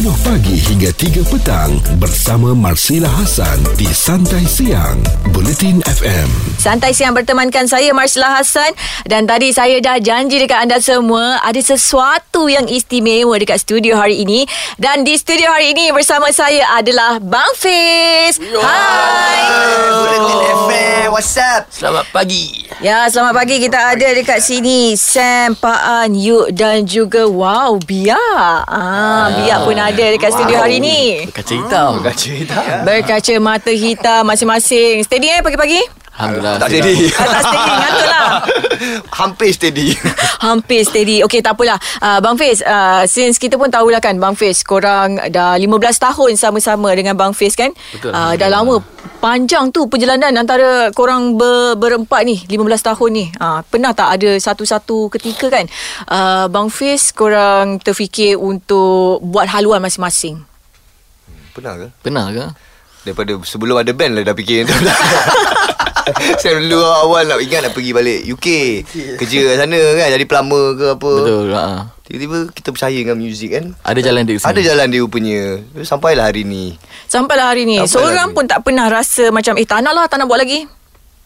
10 pagi hingga 3 petang bersama Marsila Hasan di Santai Siang Bulletin FM. Santai siang bertemankan saya Marsla Hassan dan tadi saya dah janji dekat anda semua ada sesuatu yang istimewa dekat studio hari ini dan di studio hari ini bersama saya adalah Bang Fiz. Hai. Bulletin FM What's up Selamat pagi. Ya, selamat pagi kita ada dekat sini Sam, Pak An, Yuk dan juga wow, Bia. Ah, Bia pun ada dekat studio hari ini. Kaca hitam. Kaca hitam Berkaca mata hitam masing-masing. Steady eh pagi-pagi? Alhamdulillah. Tak steady Ah, tak steady, ngantuk lah. Hampir steady Hampir steady Okey tak apalah uh, Bang Fiz uh, Since kita pun tahulah kan Bang Fiz Korang dah 15 tahun Sama-sama dengan Bang Fiz kan Betul. uh, Dah lama Panjang tu perjalanan Antara korang ber, berempat ni 15 tahun ni uh, Pernah tak ada Satu-satu ketika kan uh, Bang Fiz Korang terfikir Untuk Buat haluan masing-masing Pernah ke? Pernah ke? Daripada sebelum ada band lah dah fikir Saya dulu awal nak ingat nak pergi balik UK Kerja kat sana kan Jadi plumber ke apa. Betul. Ha. Tiba-tiba kita percaya dengan muzik kan. Ada jalan dia sini. Ada jalan dia rupanya. Sampailah hari ni. Sampailah hari ni. Sampailah Seorang hari pun tak pernah rasa Macam eh tak nak lah Tak nak buat lagi.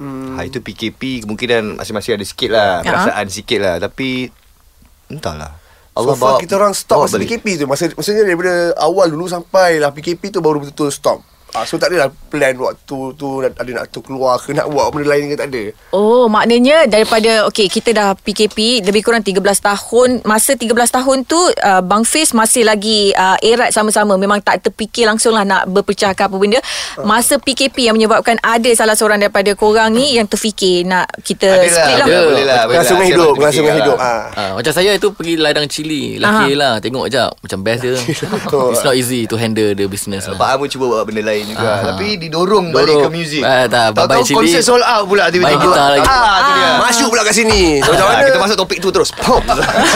Hmm. ha, Itu PKP Kemungkinan masing-masing ada sikit lah Ya. Perasaan sikit lah. Tapi Entahlah. Allah so far kita orang stop bawa masa PKP tu. Masa, Maksudnya daripada awal dulu sampai lah PKP tu baru betul-betul stop Ah, so tak adalah plan waktu tu ada nak tu keluar ke nak buat benda lain ke tak ada. Oh, maknanya daripada okey kita dah PKP lebih kurang 13 tahun. Masa 13 tahun tu uh, Bang Fiz masih lagi uh, erat sama-sama. Memang tak terfikir langsung lah nak berpecah ke apa benda. Masa PKP yang menyebabkan ada salah seorang daripada korang ni yang terfikir nak kita Ada split lah. lah, boleh, lah. lah. hidup, fikir hidup. lah. Ah. Ha, macam saya tu pergi ladang cili Laki lah Tengok je Macam best dia. It's not easy to handle the business Pak lah Am pun cuba buat benda lain juga Aha. Tapi didorong balik ke Dorong. muzik Ah, tak, babai cili. konsert sold out pula tiba-tiba Main gitar lagi. Ah, tu dia Masuk pula kat sini. Macam Ah, mana? Kita masuk topik tu terus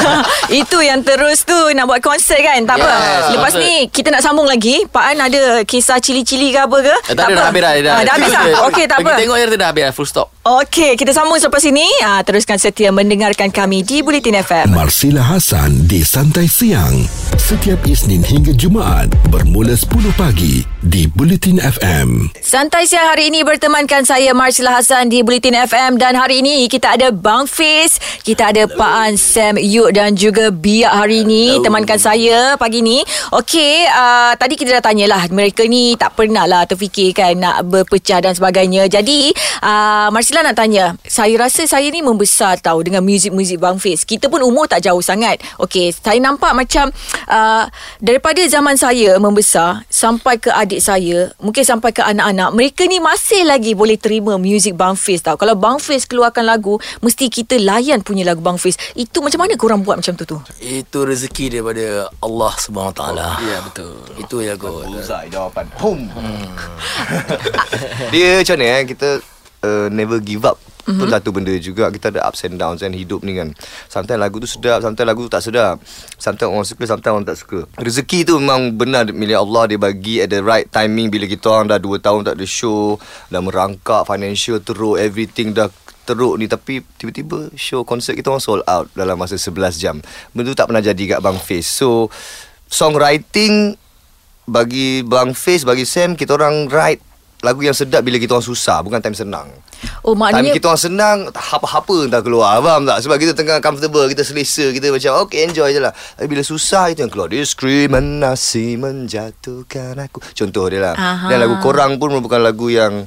Itu yang terus tu nak buat konsert kan. Tak apa. Yes, Lepas ni kita nak sambung lagi. Pak An ada kisah cili-cili ke apa ke? eh, Tak ada dah habis dah Ah, dah habis dah. Okey, tak apa. Pergi tengok je dah habis dah Full stop Okey, kita sambung selepas ini. Ah, teruskan setia mendengarkan kami di Bulletin FM. Marsila Hasan di Santai Siang setiap Isnin hingga Jumaat bermula 10 pagi di Bulletin FM. Santai siang hari ini bertemankan saya Marsila Hassan di Bulletin FM dan hari ini kita ada Bang Fiz, kita ada Pak An, Sam, Yuk dan juga Biak hari ini temankan saya pagi ni. Okey, uh, tadi kita dah tanyalah mereka ni tak pernah lah terfikir kan nak berpecah dan sebagainya. Jadi uh, Marsila nak tanya, saya rasa saya ni membesar tahu dengan muzik-muzik Bang Fiz. Kita pun umur tak jauh sangat. Okey, saya nampak macam uh, daripada zaman saya membesar sampai ke adik saya, mungkin sampai ke anak-anak, mereka ni masih lagi boleh terima muzik Bang Fiz tau. Kalau Bang Fiz keluarkan lagu, mesti kita layan punya lagu Bang Fiz. Itu macam mana korang buat macam tu tu? Itu rezeki daripada Allah Subhanahu Wa Taala. Ya betul Itu ya kot. Bullseye jawapan Home Dia macam ni eh Kita uh, Never give up mm-hmm. Satu benda juga Kita ada ups and downs kan Hidup ni kan. Sometimes lagu tu sedap Sometimes lagu tu tak sedap. Sometimes orang suka Sometimes orang tak suka. Rezeki tu memang benar Milik Allah Dia bagi at the right timing. Bila kita orang dah 2 tahun tak ada show Dah merangkak Financial teruk Everything dah teruk ni Tapi tiba-tiba Show konsert kita orang sold out Dalam masa 11 jam. Benda tu tak pernah jadi kat Bang Fiz So Songwriting bagi Bang Fiz, bagi Sam, kita orang write lagu yang sedap bila kita orang susah, bukan time senang. Oh Time maknanya kita orang senang, apa-apa tak keluar, faham tak? Sebab kita tengah comfortable, kita selesa, kita macam okay enjoy je lah. Tapi bila susah itu yang keluar. Dia scream nasi menjatuhkan aku. Contoh dia lah. Aha. Dan lagu Korang pun merupakan lagu yang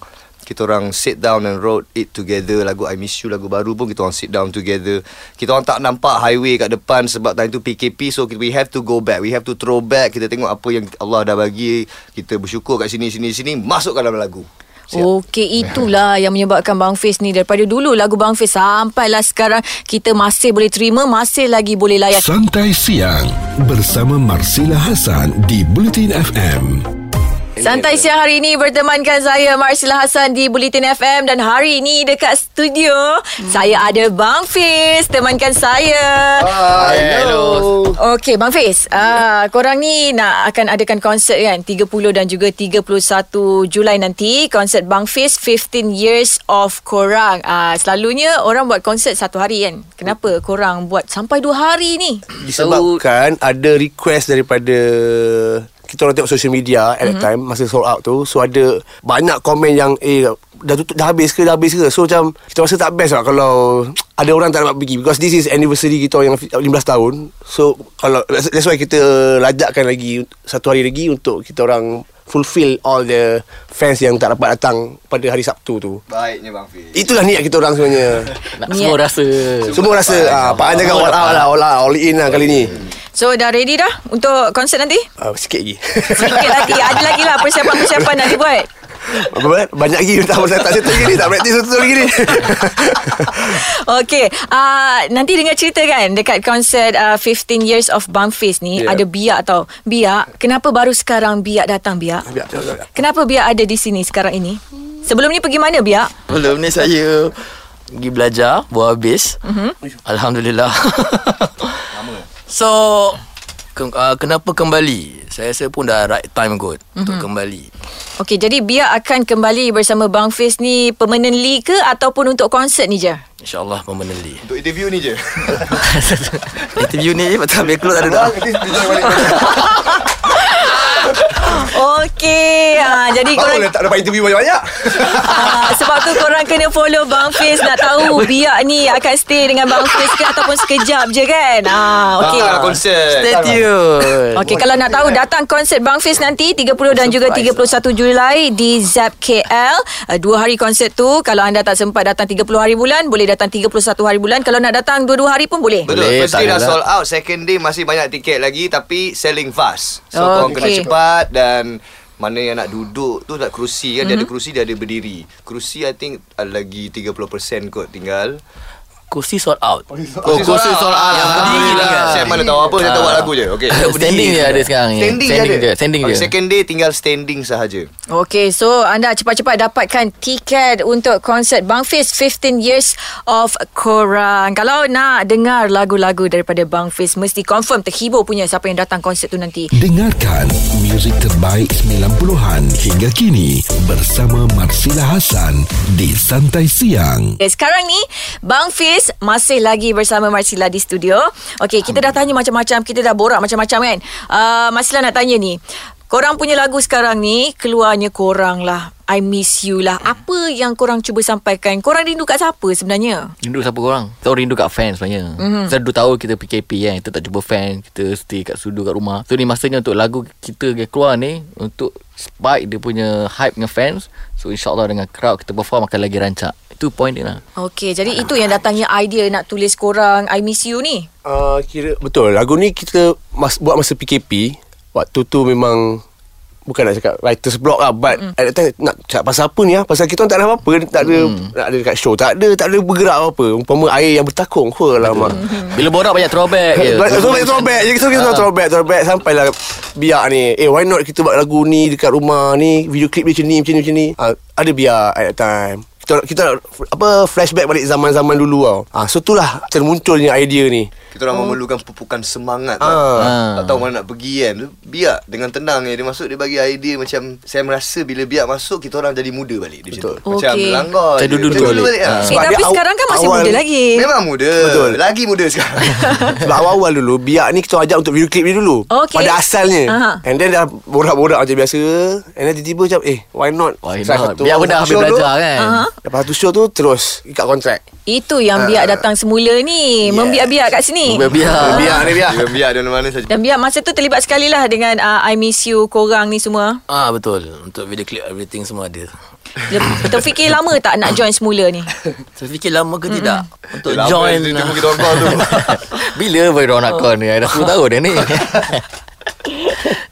kita orang sit down and wrote it together. Lagu I Miss You lagu baru pun kita orang sit down together. Kita orang tak nampak highway kat depan sebab time tu PKP so we have to go back. We have to throw back. Kita tengok apa yang Allah dah bagi. Kita bersyukur kat sini sini sini. Masukkan dalam lagu. Siap. Okey itulah yang menyebabkan Bang Fiz ni. Daripada dulu lagu Bang Fiz sampailah sekarang kita masih boleh terima masih lagi boleh layan. Santai Siang bersama Marsila Hasan di Bulletin FM. Santai siang hari ini bertemankan saya Marsila Hassan di Bulletin FM dan hari ini dekat studio hmm. saya ada Bang Fiz temankan saya. Hello. Okey Bang Fiz, uh, korang ni nak akan adakan konsert kan 30 dan juga 31 Julai nanti konsert Bang Fiz 15 years of korang. Uh, selalunya orang buat konsert satu hari kan. Kenapa korang buat sampai dua hari ni? Disebabkan ada request daripada kita orang tengok social media at that time masa sold out tu so ada banyak komen yang eh dah tutup dah habis ke dah habis ke? So macam kita rasa tak best lah kalau ada orang tak dapat pergi. Because this is anniversary kita yang 15 tahun. So kalau that's why kita lajakkan lagi satu hari lagi untuk kita orang fulfill all the fans yang tak dapat datang pada hari Sabtu tu Baiknya Bang Fiz. itulah niat kita orang sebenarnya Nak Niat. semua rasa. semua rasa ah, Pak An jaga all out lah all out all in lah kali ni So dah ready dah untuk konsert nanti? uh, sikit lagi Sikit lagi Ada lagi lah persiapan-persiapan nak dibuat Banyak lagi tak tak tak settle lagi ni tak praktis betul lagi ni Okey uh, Nanti dengar cerita kan Dekat konsert uh, 15 years of Bang Fiz ni Ya. Ada Biak tau Biak Kenapa baru sekarang Biak datang Biak? Biar, biar, biar. Kenapa Biak ada di sini sekarang ini? Sebelum ni pergi mana Biak? Belum ni saya pergi belajar buat habis. Mhm. Alhamdulillah. so ke, uh, kenapa kembali? Saya rasa pun dah right time kot Mhm. untuk kembali. Okey jadi Biak akan kembali bersama Bang Fiz ni Permanently ke Ataupun untuk konsert ni je? InsyaAllah permanently. Untuk interview ni je. Interview ni betul habis keluar tak ada dah. Okey ha, Jadi korang Baru tak dapat interview banyak-banyak Ah, sebab tu korang kena follow Bang Fiz nak tahu biak ni akan stay dengan Bang Fiz ke ataupun sekejap je kan. Ah, okey. Ah, konsert. Stay tune. Okey kalau nak tahu datang konsert Bang Fiz nanti 30 dan juga 31 Julai di Zap KL. Uh, dua hari konsert tu kalau anda tak sempat datang 30 hari bulan boleh datang 31 hari bulan. Kalau nak datang dua-dua hari pun boleh. Betul. Boleh, First day dah adalah. sold out. Second day masih banyak tiket lagi tapi selling fast. So Oh, korang kena okey. cepat dan mana yang nak duduk tu tak kerusi kan mm-hmm. dia ada kerusi dia ada berdiri. Kerusi I think uh, lagi 30% kot tinggal. Kursi sold out. Oh, kursi sold out. Yang berdiri lah kan. Saya mana tahu apa saya tahu buat lagu je. Okey. Standing je ada sekarang ni. Standing, standing je je. ada. Standing Okay, je. Second day tinggal standing sahaja. Okey, so anda cepat-cepat dapatkan tiket untuk konsert Bang Fiz 15 Years of Korang. Kalau nak dengar lagu-lagu daripada Bang Fiz, mesti confirm terhibur punya siapa yang datang konsert tu nanti. Dengarkan muzik terbaik 90-an hingga kini bersama Marsila Hassan di Santai Siang. Okay, sekarang ni Bang Fiz masih lagi bersama Marsila di studio. Okey, kita dah tanya macam-macam, kita dah borak macam-macam kan. Uh, Marsila nak tanya ni. Korang punya lagu sekarang ni keluarnya korang lah. I miss you lah. Apa yang korang cuba sampaikan? Korang rindu kat siapa sebenarnya? Rindu siapa korang? Kita rindu kat fans sebenarnya. Mm-hmm. Kita 2 tahun kita PKP kan. Kita tak jumpa fans. Kita stay kat studio kat rumah. So ni masanya untuk lagu kita keluar ni. Untuk spike dia punya hype dengan fans. So insyaAllah dengan crowd kita perform akan lagi rancak. Itu point dia lah. Okey, jadi itu yang datangnya idea nak tulis korang I miss you ni. uh, Kira Betul. Lagu ni kita mas, Buat masa PKP Waktu tu memang Bukan nak cakap Writer's block lah But mm. at that time Nak cakap pasal apa ni lah. Pasal kita orang tak ada apa-apa Tak ada mm. Tak ada dekat show. Tak ada Tak ada bergerak apa-apa. Umpama air yang bertakung Kau lah mak? Bila borak banyak throwback je. Throwback Throwback. Je Kita kita throwback Throwback. Sampailah Biak ni Eh why not kita buat lagu ni Dekat rumah ni? Video klip dia macam ni Macam ni macam ni. Uh, Ada biak at that time kita, kita apa flashback balik zaman-zaman dulu tau. Ah so itulah termunculnya idea ni. Kita orang memerlukan pupukan semangat Ah. tau. Ah. Tak tahu mana nak pergi kan. Biar dengan tenang je dia masuk dia bagi idea macam saya merasa bila biar masuk kita orang jadi muda balik dia Betul. macam Okey. langgar. Macam je. dulu-dulu Macam balik. balik. Eh, Sebab tapi sekarang kan masih awal- muda lagi. Memang muda. Betul. Lagi muda sekarang. Sebab awal-awal dulu Biak ni kita ajak untuk video clip dia dulu Okey. Pada asalnya Aha. And then dah borak-borak macam biasa And then tiba-tiba macam Eh why not Why not? Biar benda habis belajar kan. Lepas satu show tu Terus Ikat kontrak Itu yang biak datang semula ni. Membiak-biak kat sini. Biar-biar. Biak ni biak Dia biar dia mana saja. Dan biar masa tu terlibat sekali lah dengan uh, I miss you korang ni semua. Ah betul. Untuk video clip everything semua ada. Dia terfikir lama tak nak join semula ni? Saya fikir lama ke tidak untuk Lama join. jumpa kita orang call tu. Bila baru orang nak call ni Dah 10 tahun dah ni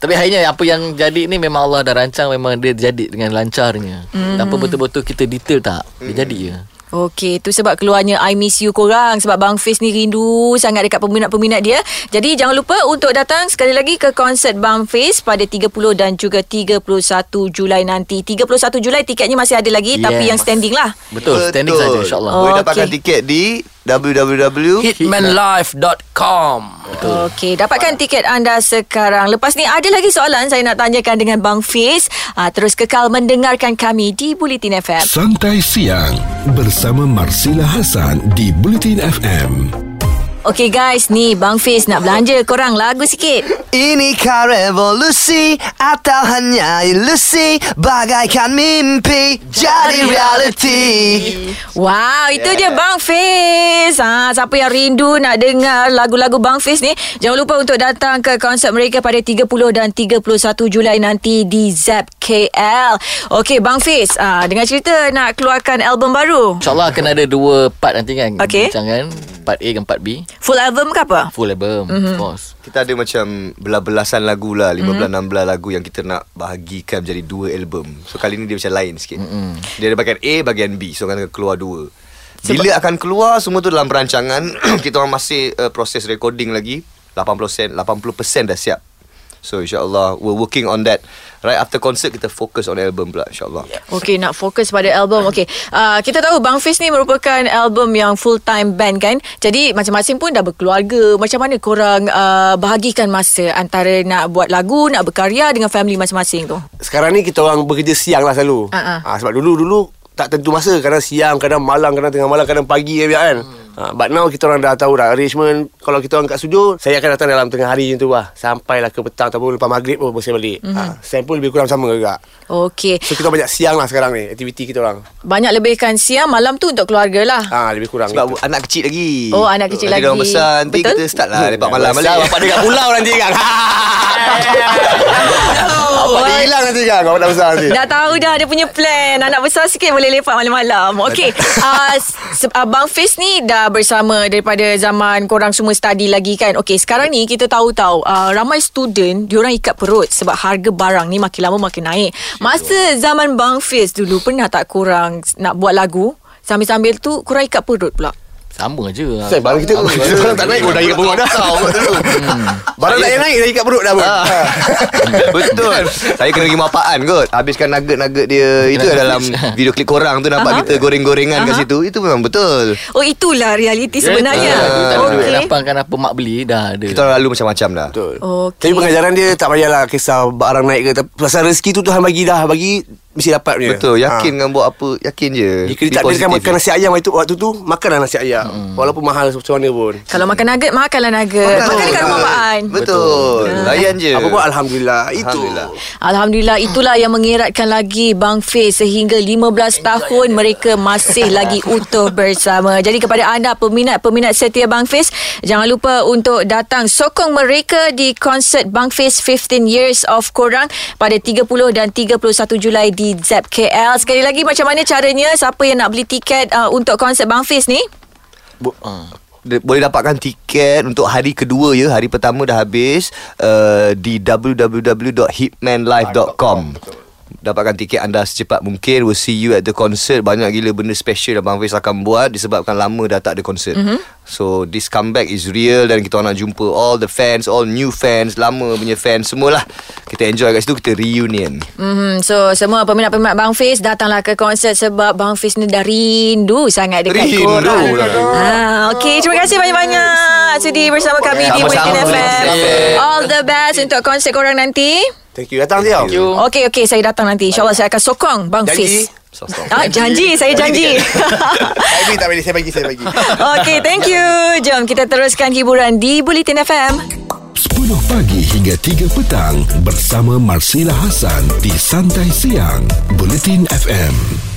Tapi akhirnya Apa yang jadi ni Memang Allah dah rancang Memang dia jadi dengan lancarnya. Mm. Tanpa betul-betul kita detail tak Dia jadi je. Okey, tu sebab keluarnya I Miss You korang Sebab Bang Fiz ni rindu sangat dekat peminat-peminat dia. Jadi jangan lupa untuk datang sekali lagi ke konsert Bang Fiz Pada 30 dan juga 31 Julai nanti. 31 Julai tiketnya masih ada lagi yes. Tapi yang standing lah. Betul, standing saja insyaAllah. Oh, Boleh dapatkan tiket di www Hitmanlife.com Okey, dapatkan tiket anda sekarang. Lepas ni ada lagi soalan saya nak tanyakan dengan Bang Fiz. Ah, terus kekal mendengarkan kami di Bulletin FM. Santai Siang bersama Marsila Hasan di Bulletin FM. Okey guys, ni Bang Fiz nak belanja korang lagu sikit. Inikah revolusi atau hanya ilusi Bagaikan mimpi jadi reality Wow, itu dia Bang Fiz. Ha, siapa yang rindu nak dengar lagu-lagu Bang Fiz ni, jangan lupa untuk datang ke konsert mereka pada 30 dan 31 Julai nanti di Zap KL. Okey, Bang Fiz, ah dengan cerita nak keluarkan album baru. InsyaAllah akan ada dua part nanti kan. Okey. Jangan part A dan part B. Full album ke apa? Full album, mm-hmm. of course. Kita ada macam belas-belasan lagu lah 15-16 lagu yang kita nak bahagikan menjadi dua album So kali ni dia macam lain sikit mm-hmm. Dia ada bahagian A, bahagian B So akan keluar dua Bila akan keluar semua tu dalam perancangan Kita orang masih uh, proses recording lagi 80% 80% dah siap So insyaAllah We're working on that Right after concert Kita fokus on album pula InsyaAllah yeah. Okey, nak fokus pada album. Okey, uh, kita tahu Bang Fiz ni merupakan album yang full time band kan. Jadi masing-masing pun dah berkeluarga. Macam mana korang uh, bahagikan masa antara nak buat lagu, nak berkarya dengan family masing-masing tu? Sekarang ni kita orang bekerja siang lah selalu. Ah, ah. Ha, sebab dulu-dulu tak tentu masa. Kadang siang, kadang malam, kadang tengah malam, kadang pagi kan. Hmm. Ha, but now kita orang dah tahu dah arrangement. Kalau kita orang kat studio, saya akan datang dalam tengah hari macam tu lah. Sampailah ke petang ataupun lepas maghrib pun saya balik. Mhm. Mm-hmm. Ha, saya pun lebih kurang sama juga. Okey. So kita banyak siang lah sekarang ni, aktiviti kita orang. Banyak lebihkan siang, malam tu untuk keluarga lah. Ha, lebih kurang. Sebab anak kecil lagi Oh, anak kecil nanti lagi. Nanti besar Nanti Betul? kita start lah Lepak malam balik bapak dia kat pulau nanti kan. Bapak dia hilang nanti kan. Bapak dah besar nanti. Dah tahu dah dia punya plan Anak besar sikit boleh lepak malam-malam Okey uh, se- uh, Bang Fiz ni dah bersama Daripada zaman korang semua study lagi kan? Okey sekarang ni kita tahu-tahu uh, Ramai student Diorang ikat perut Sebab harga barang ni makin lama makin naik. Masa zaman Bang Fiz dulu Pernah tak korang nak buat lagu? Sambil-sambil tu korang ikat perut pula Sama je. Saya barang kita Kita orang tak naik pun dah ikat perut dah. Barang tak naik dah ikat perut dah pun. Ah. Betul Saya kena pergi mapaan kot Habiskan nugget-nugget dia Itu dalam video klip korang tu Nampak kita goreng-gorengan kat situ Itu memang betul Oh itulah realiti sebenarnya Ya, duit Okey dapatkan apa mak beli dah ada. Kita lalu macam-macam dah Betul. Okey. Tapi pengajaran dia tak payahlah kisah barang naik ke. Tapi Pasal rezeki tu Tuhan bagi dah. Bagi mesti dapat punya. Betul Yakin dengan buat apa Yakin je. Ha. Jika dia Be tak positive makan makan nasi ayam waktu, waktu tu Makanlah nasi ayam. Walaupun mahal macam mana pun. Kalau makan nugget Makanlah nugget. Makan dekat rumah Pak An Betul. Layan je. Apa pun Alhamdulillah. Itu. Alhamdulillah. Alhamdulillah itulah yang mengeratkan lagi Bang Fiz sehingga 15 tahun mereka masih lagi utuh bersama. Jadi kepada anda peminat-peminat setia Bang Fiz, jangan lupa untuk datang sokong mereka di konsert Bang Fiz 15 Years of Korang pada 30 dan 31 Julai di Zap KL. Sekali lagi macam mana caranya siapa yang nak beli tiket uh, untuk konsert Bang Fiz ni? Dia boleh dapatkan tiket untuk hari kedua ya hari pertama dah habis uh, di www.hitmanlive.com dapatkan tiket anda secepat mungkin we'll see you at the concert banyak gila benda special yang Bang Fiz akan buat disebabkan lama dah tak ada concert mm-hmm. so this comeback is real dan kita nak jumpa all the fans all new fans lama punya fans semualah kita enjoy kat situ kita reunion Mm-hmm. So semua peminat-peminat Bang Fiz datanglah ke konsert sebab Bang Fiz ni dah rindu sangat dekat Rindu korang. lah. Ah, okay, terima kasih banyak-banyak sudi bersama kami di Sama-sama. Bulletin FM. Yeah. All the best untuk konsert korang nanti. Thank you Datang dia Thank you. Okay, okay, saya datang nanti. InsyaAllah saya akan sokong Bang Janji Fiz. Ah, janji, saya janji. Tak bagi tak bagi Saya bagi Saya bagi okay, thank you. Jom kita teruskan hiburan di Bulletin FM. 10 pagi hingga 3 petang bersama Marsila Hasan di Santai Siang Bulletin FM.